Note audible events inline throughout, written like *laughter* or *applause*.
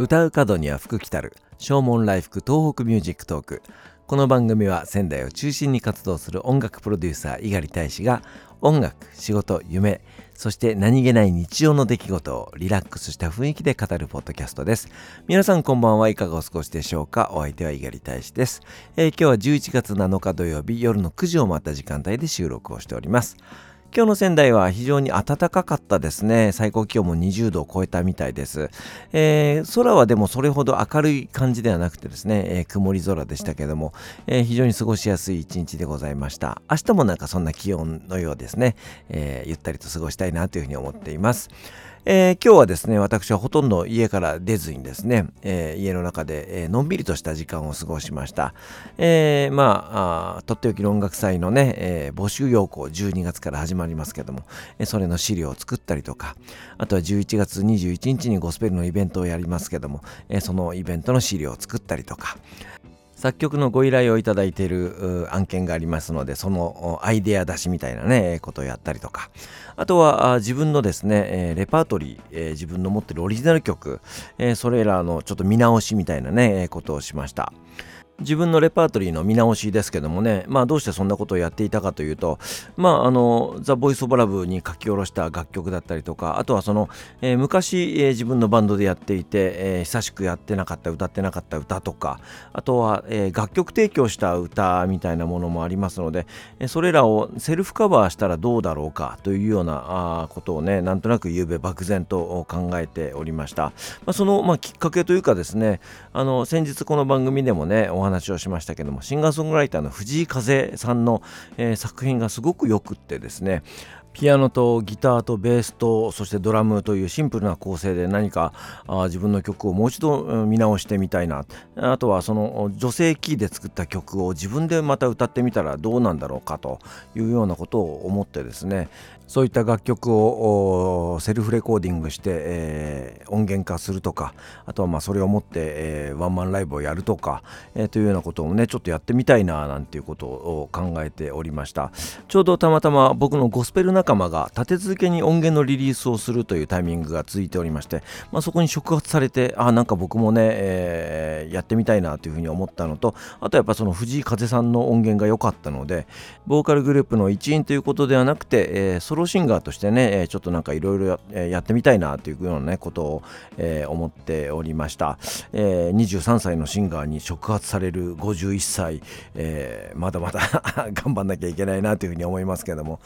歌う門には福来たる。唱門来福 TOHOKU MUSIC TALK。この番組は仙台を中心に活動する音楽プロデューサー猪狩大使が音楽仕事夢そして何気ない日常の出来事をリラックスした雰囲気で語るポッドキャストです。皆さんこんばんはいかがお過ごしでしょうか？お相手は猪狩大使です、えー、今日は11月7日土曜日夜の9時を回った時間帯で収録をしております。今日の仙台は非常に暖かかったですね。最高気温も20度を超えたみたいです。えー、空はでもそれほど明るい感じではなくてですね、えー、曇り空でしたけども、えー、非常に過ごしやすい一日でございました。明日もなんかそんな気温のようですね。えゆったりと過ごしたいなというふうに思っています。えー、今日はですね、私はほとんど家から出ずにですね、えー、家の中で、えー、のんびりとした時間を過ごしました。えまあとっておきの音楽祭のね、え募集要項12月から始まりますけども、えそれの資料を作ったりとか、あとは11月21日にゴスペルのイベントをやりますけども、えそのイベントの資料を作ったりとか、作曲のご依頼をいただいている案件がありますのでそのアイデア出しみたいなねことをやったりとかあとは自分のですねレパートリー自分の持ってるオリジナル曲それらのちょっと見直しみたいなねことをしました。自分のレパートリーの見直しですけどもね、まあどうしてそんなことをやっていたかというと、まああの、ザ・ボイス・オブ・ラブに書き下ろした楽曲だったりとか、あとはその、えー、昔、えー、自分のバンドでやっていて、えー、久しくやってなかった、歌ってなかった歌とか、あとは、え楽曲提供した歌みたいなものもありますので、えそれらをセルフカバーしたらどうだろうかというようなあことをね、なんとなくゆうべ漠然と考えておりました。まあ、その、まあ、きっかけというかですね、あの、先日この番組でもね、お話話をしましたけどもシンガーソングライターの藤井風さんの、えー、作品がすごくよくってですねピアノとギターとベースとそしてドラムというシンプルな構成で何かあ自分の曲をもう一度見直してみたいな。あとはその女性キーで作った曲を自分でまた歌ってみたらどうなんだろうかというようなことを思ってですねそういった楽曲をセルフレコーディングして、えー、音源化するとかあとはまあそれを持って、えー、ワンマンライブをやるとか、えー、というようなことをねちょっとやってみたいななんていうことを考えておりました。ちょうどたまたま僕のゴスペル仲間が立て続けに音源のリリースをするというタイミングが続いておりまして、まあ、そこに触発されてあなんか僕もね、えー、やってみたいなというふうに思ったのとあとやっぱその藤井風さんの音源が良かったのでボーカルグループの一員ということではなくて、えー、ロロシンガーとしてね、ちょっとなんかいろいろやってみたいなというようなね、ことを、え、思っておりました、え。23歳のシンガーに触発される51歳、え、まだまだ *laughs* 頑張んなきゃいけないなというふうに思いますけども。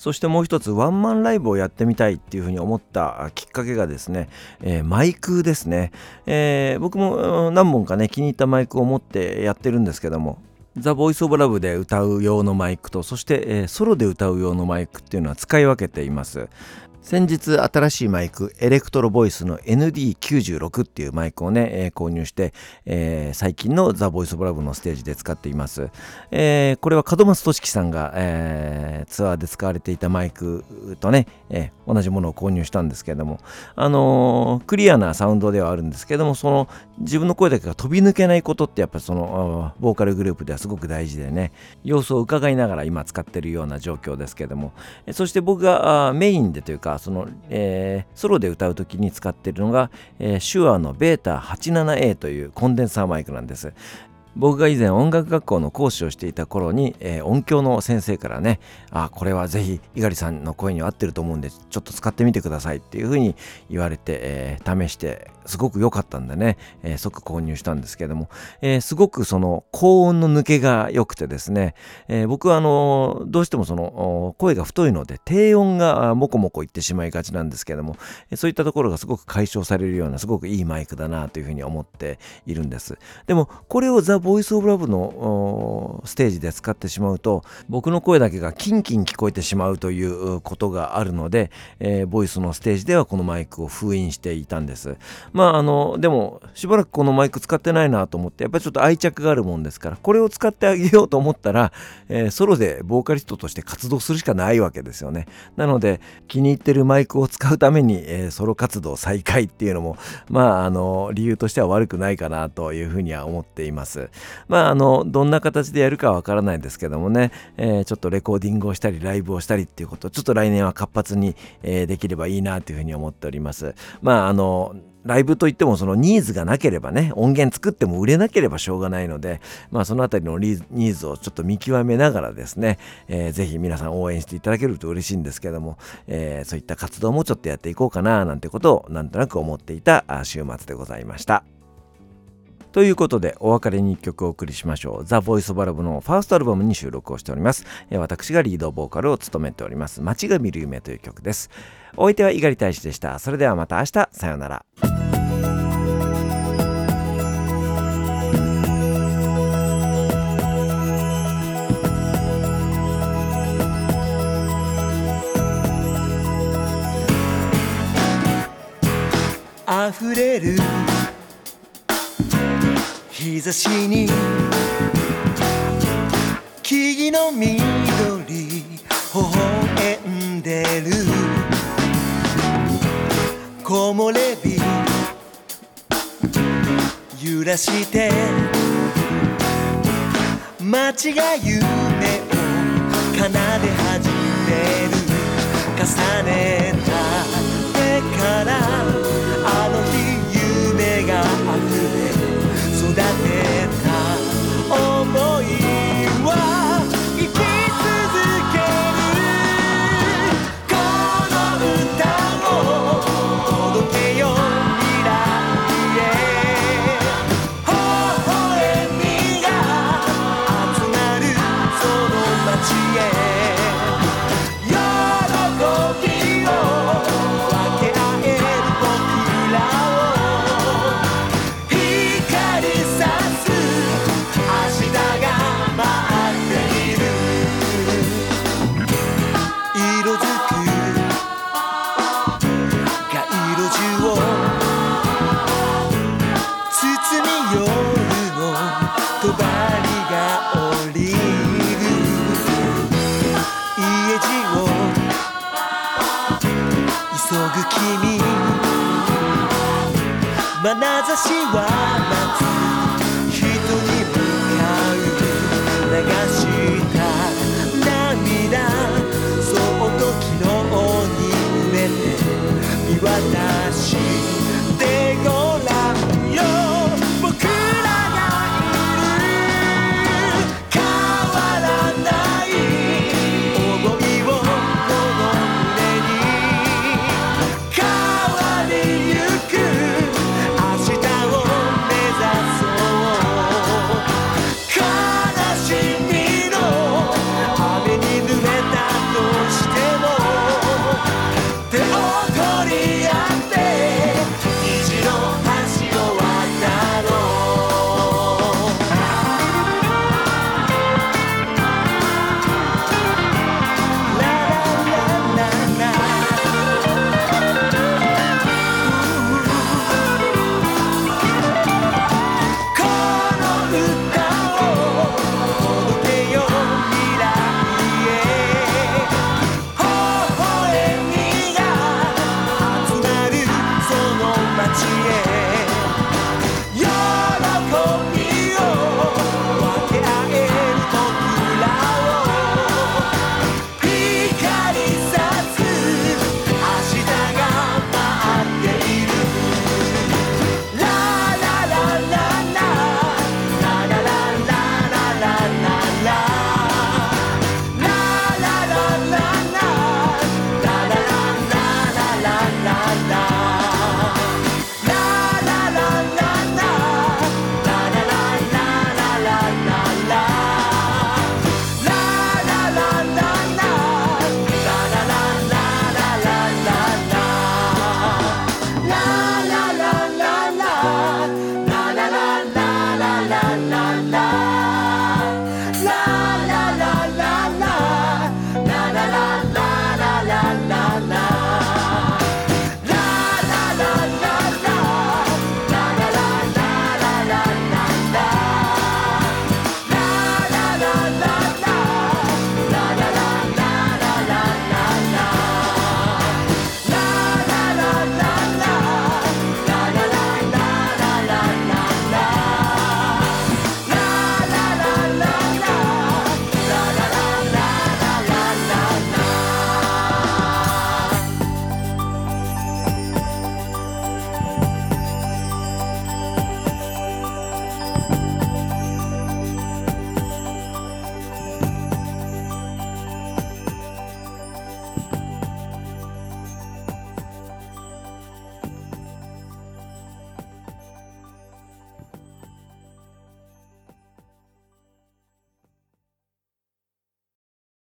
そしてもう一つワンマンライブをやってみたいっていうふうに思ったきっかけがですね、えー、マイクですね、えー、僕も何本かね気に入ったマイクを持ってやってるんですけどもザ・ボイス・オブ・ラブで歌う用のマイクとそして、えー、ソロで歌う用のマイクっていうのは使い分けています。先日新しいマイクエレクトロボイスの ND96 っていうマイクをね、えー、購入して、えー、最近のザ・ボイス・オブ・ラブのステージで使っています、えー、これは門松俊樹さんが、えツアーで使われていたマイクとね、え同じものを購入したんですけれどもあのクリアなサウンドではあるんですけどもその自分の声だけが飛び抜けないことってやっぱりそのボーカルグループではすごく大事でね様子を伺いながら今使ってるような状況ですけどもそして僕がメインでというかその、えー、ソロで歌う時に使ってるのが、えー、手話のベータ 87A というコンデンサーマイクなんです。僕が以前音楽学校の講師をしていた頃に、えー、音響の先生からねあこれはぜひ猪狩さんの声に合ってると思うんでちょっと使ってみてくださいっていうふうに言われて、えー、試してすごく良かったんでね、えー、即購入したんですけども、えー、すごくその高音の抜けが良くてですね、えー、僕はあのどうしてもその声が太いので低音がモコモコいってしまいがちなんですけども、そういったところがすごく解消されるようなすごくいいマイクだなというふうに思っているんです。でもこれをザ・ボイス・オブ・ラブのステージで使ってしまうと僕の声だけがキンキン聞こえてしまうということがあるので、えー、ボイスのステージではこのマイクを封印していたんです。ままああのでもしばらくこのマイク使ってないなと思ってやっぱりちょっと愛着があるもんですからこれを使ってあげようと思ったら、えー、ソロでボーカリストとして活動するしかないわけですよね。なので気に入ってるマイクを使うために、えー、ソロ活動再開っていうのもまああの理由としては悪くないかなというふうには思っています。まああのどんな形でやるかわからないですけどもね、えー、ちょっとレコーディングをしたりライブをしたりっていうことちょっと来年は活発に、え、できればいいなというふうに思っております。まああのライブといってもそのニーズがなければね音源作っても売れなければしょうがないのでまあそのあたりのニーズをちょっと見極めながらですね、えー、ぜひ皆さん応援していただけると嬉しいんですけども、えー、そういった活動もちょっとやっていこうかななんてことをなんとなく思っていた週末でございました。ということで、お別れに一曲お送りしましょう。ザ・ボイス・バラブのファーストアルバムに収録をしております。私がリードボーカルを務めております。街が見る夢という曲です。お相手は猪狩大使でした。それではまた明日、さようなら。れる。日差しに。木々の緑。微笑んでる。木漏れ日。揺らして。街が夢を眼差しは夏。